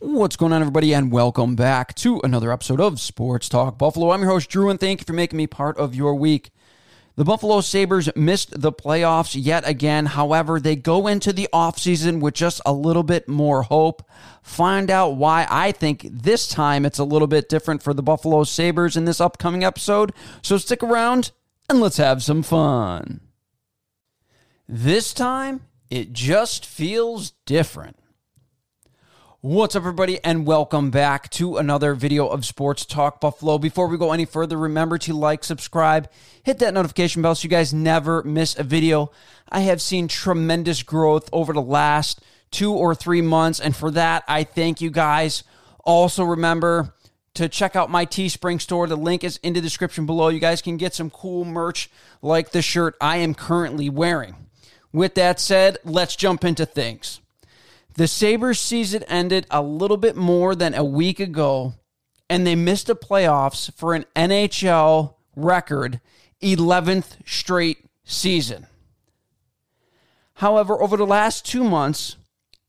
What's going on, everybody, and welcome back to another episode of Sports Talk Buffalo. I'm your host, Drew, and thank you for making me part of your week. The Buffalo Sabres missed the playoffs yet again. However, they go into the offseason with just a little bit more hope. Find out why I think this time it's a little bit different for the Buffalo Sabres in this upcoming episode. So stick around and let's have some fun. This time, it just feels different. What's up, everybody, and welcome back to another video of Sports Talk Buffalo. Before we go any further, remember to like, subscribe, hit that notification bell so you guys never miss a video. I have seen tremendous growth over the last two or three months, and for that, I thank you guys. Also, remember to check out my Teespring store. The link is in the description below. You guys can get some cool merch like the shirt I am currently wearing. With that said, let's jump into things. The Sabres season ended a little bit more than a week ago, and they missed the playoffs for an NHL record 11th straight season. However, over the last two months,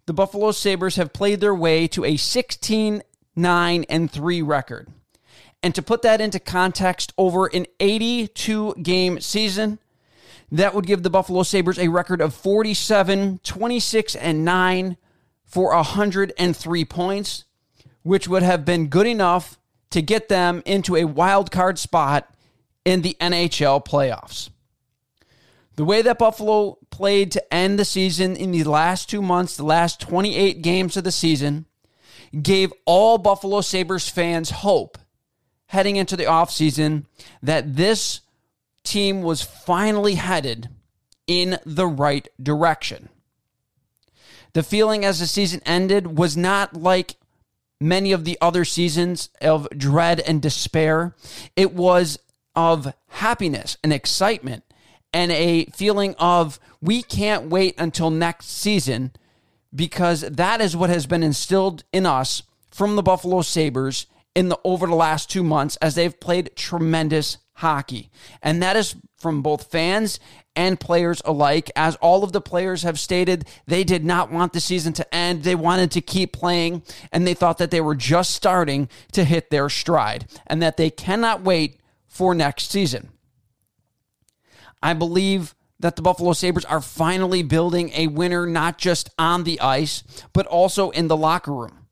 the Buffalo Sabres have played their way to a 16 9 and 3 record. And to put that into context, over an 82 game season, that would give the Buffalo Sabres a record of 47, 26, and 9 for 103 points, which would have been good enough to get them into a wild card spot in the NHL playoffs. The way that Buffalo played to end the season in the last two months, the last 28 games of the season, gave all Buffalo Sabres fans hope heading into the offseason that this team was finally headed in the right direction. The feeling as the season ended was not like many of the other seasons of dread and despair. It was of happiness and excitement and a feeling of we can't wait until next season because that is what has been instilled in us from the Buffalo Sabres in the over the last 2 months as they've played tremendous hockey. And that is from both fans and players alike, as all of the players have stated they did not want the season to end. They wanted to keep playing, and they thought that they were just starting to hit their stride and that they cannot wait for next season. I believe that the Buffalo Sabres are finally building a winner, not just on the ice, but also in the locker room.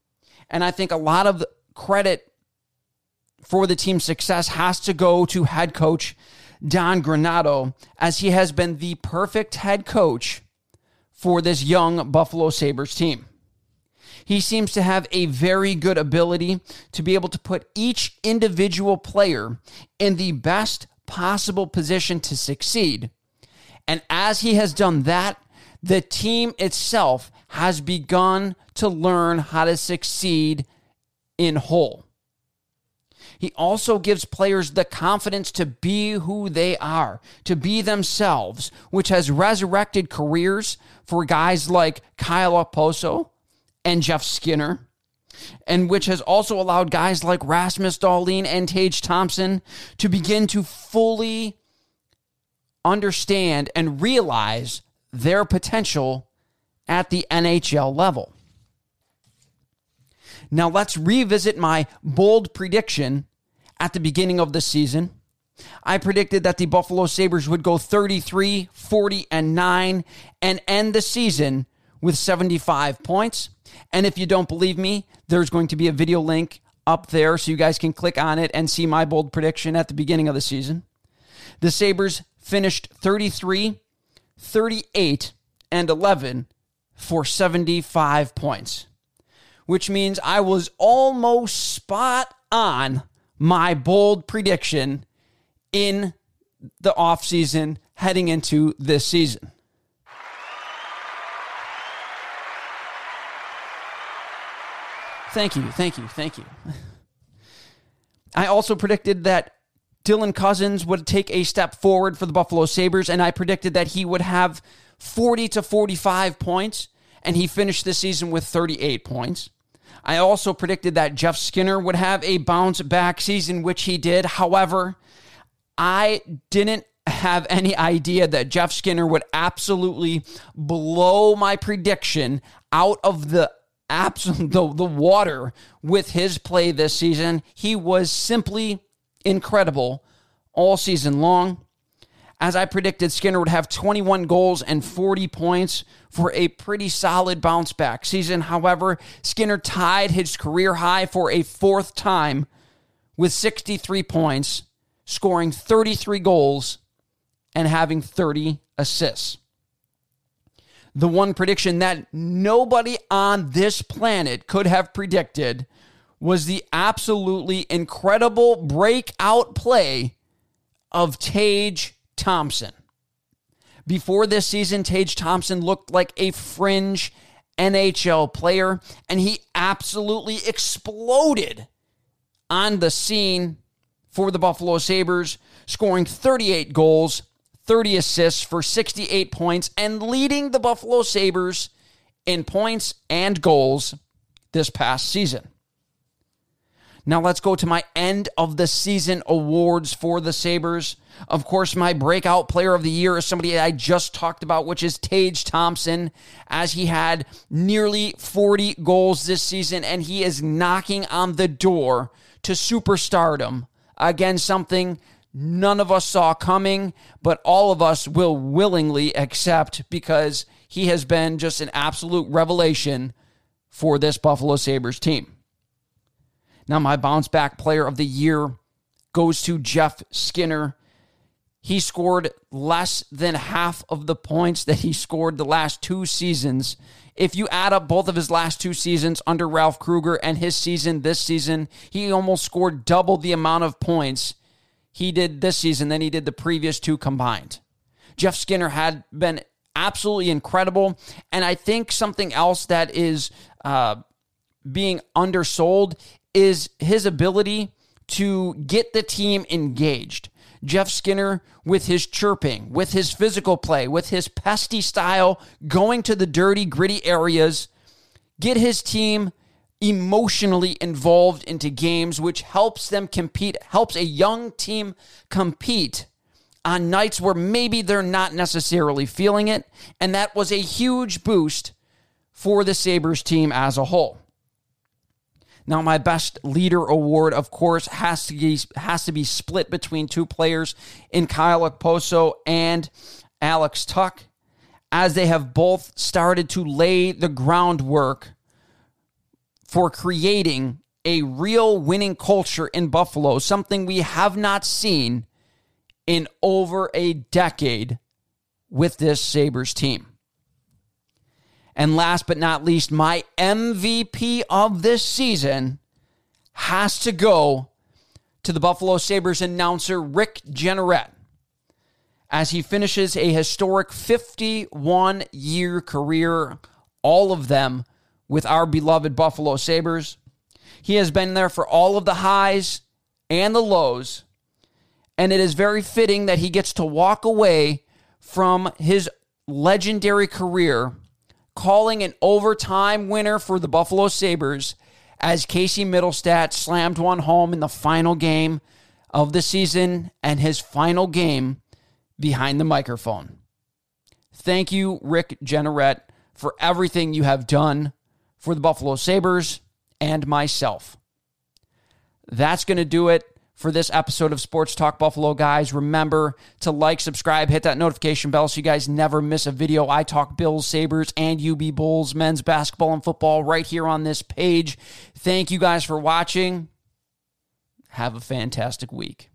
And I think a lot of credit for the team's success has to go to head coach Don Granato, as he has been the perfect head coach for this young Buffalo Sabres team. He seems to have a very good ability to be able to put each individual player in the best possible position to succeed. And as he has done that, the team itself has begun to learn how to succeed in whole. He also gives players the confidence to be who they are, to be themselves, which has resurrected careers for guys like Kyle Okposo and Jeff Skinner, and which has also allowed guys like Rasmus Dahlin and Tage Thompson to begin to fully understand and realize their potential at the NHL level. Now let's revisit my bold prediction at the beginning of the season. I predicted that the Buffalo Sabres would go 33, 40, and 9 and end the season with 75 points. And if you don't believe me, there's going to be a video link up there so you guys can click on it and see my bold prediction at the beginning of the season. The Sabres finished 33, 38, and 11 for 75 points, which means I was almost spot on my bold prediction in the offseason heading into this season. Thank you, thank you, thank you. I also predicted that Dylan Cozens would take a step forward for the Buffalo Sabres, and I predicted that he would have 40 to 45 points, and he finished the season with 38 points. I also predicted that Jeff Skinner would have a bounce back season, which he did. However, I didn't have any idea that Jeff Skinner would absolutely blow my prediction out of the absolute the, the water with his play this season. He was simply incredible all season long. As I predicted, Skinner would have 21 goals and 40 points for a pretty solid bounce back season. However, Skinner tied his career high for a fourth time with 63 points, scoring 33 goals and having 30 assists. The one prediction that nobody on this planet could have predicted was the absolutely incredible breakout play of Tage Thompson. Before this season, Tage Thompson looked like a fringe NHL player, and he absolutely exploded on the scene for the Buffalo Sabres, scoring 38 goals, 30 assists for 68 points, and leading the Buffalo Sabres in points and goals this past season. Now let's go to my end of the season awards for the Sabres. Of course, my breakout player of the year is somebody I just talked about, which is Tage Thompson, as he had nearly 40 goals this season, and he is knocking on the door to superstardom. Again, something none of us saw coming, but all of us will willingly accept because he has been just an absolute revelation for this Buffalo Sabres team. Now, my bounce back player of the year goes to Jeff Skinner. He scored less than half of the points that he scored the last two seasons. If you add up both of his last two seasons under Ralph Krueger and his season this season, he almost scored double the amount of points he did this season than he did the previous two combined. Jeff Skinner had been absolutely incredible. And I think something else that is uh, being undersold is his ability to get the team engaged. Jeff Skinner, with his chirping, with his physical play, with his pesty style, going to the dirty, gritty areas, get his team emotionally involved into games, which helps them compete, helps a young team compete on nights where maybe they're not necessarily feeling it. And that was a huge boost for the Sabres team as a whole. Now, my best leader award, of course, has to be, has to be split between two players in Kyle Okposo and Alex Tuch, as they have both started to lay the groundwork for creating a real winning culture in Buffalo, something we have not seen in over a decade with this Sabres team. And last but not least, my MVP of this season has to go to the Buffalo Sabres announcer Rick Jeanneret as he finishes a historic 51 year career, all of them with our beloved Buffalo Sabres. He has been there for all of the highs and the lows, and it is very fitting that he gets to walk away from his legendary career calling an overtime winner for the Buffalo Sabres as Casey Mittelstadt slammed one home in the final game of the season and his final game behind the microphone. Thank you, Rick Jeanneret, for everything you have done for the Buffalo Sabres and myself. That's going to do it for this episode of Sports Talk Buffalo, guys. Remember to like, subscribe, hit that notification bell so you guys never miss a video. I talk Bills, Sabres, and UB Bulls, men's basketball and football right here on this page. Thank you guys for watching. Have a fantastic week.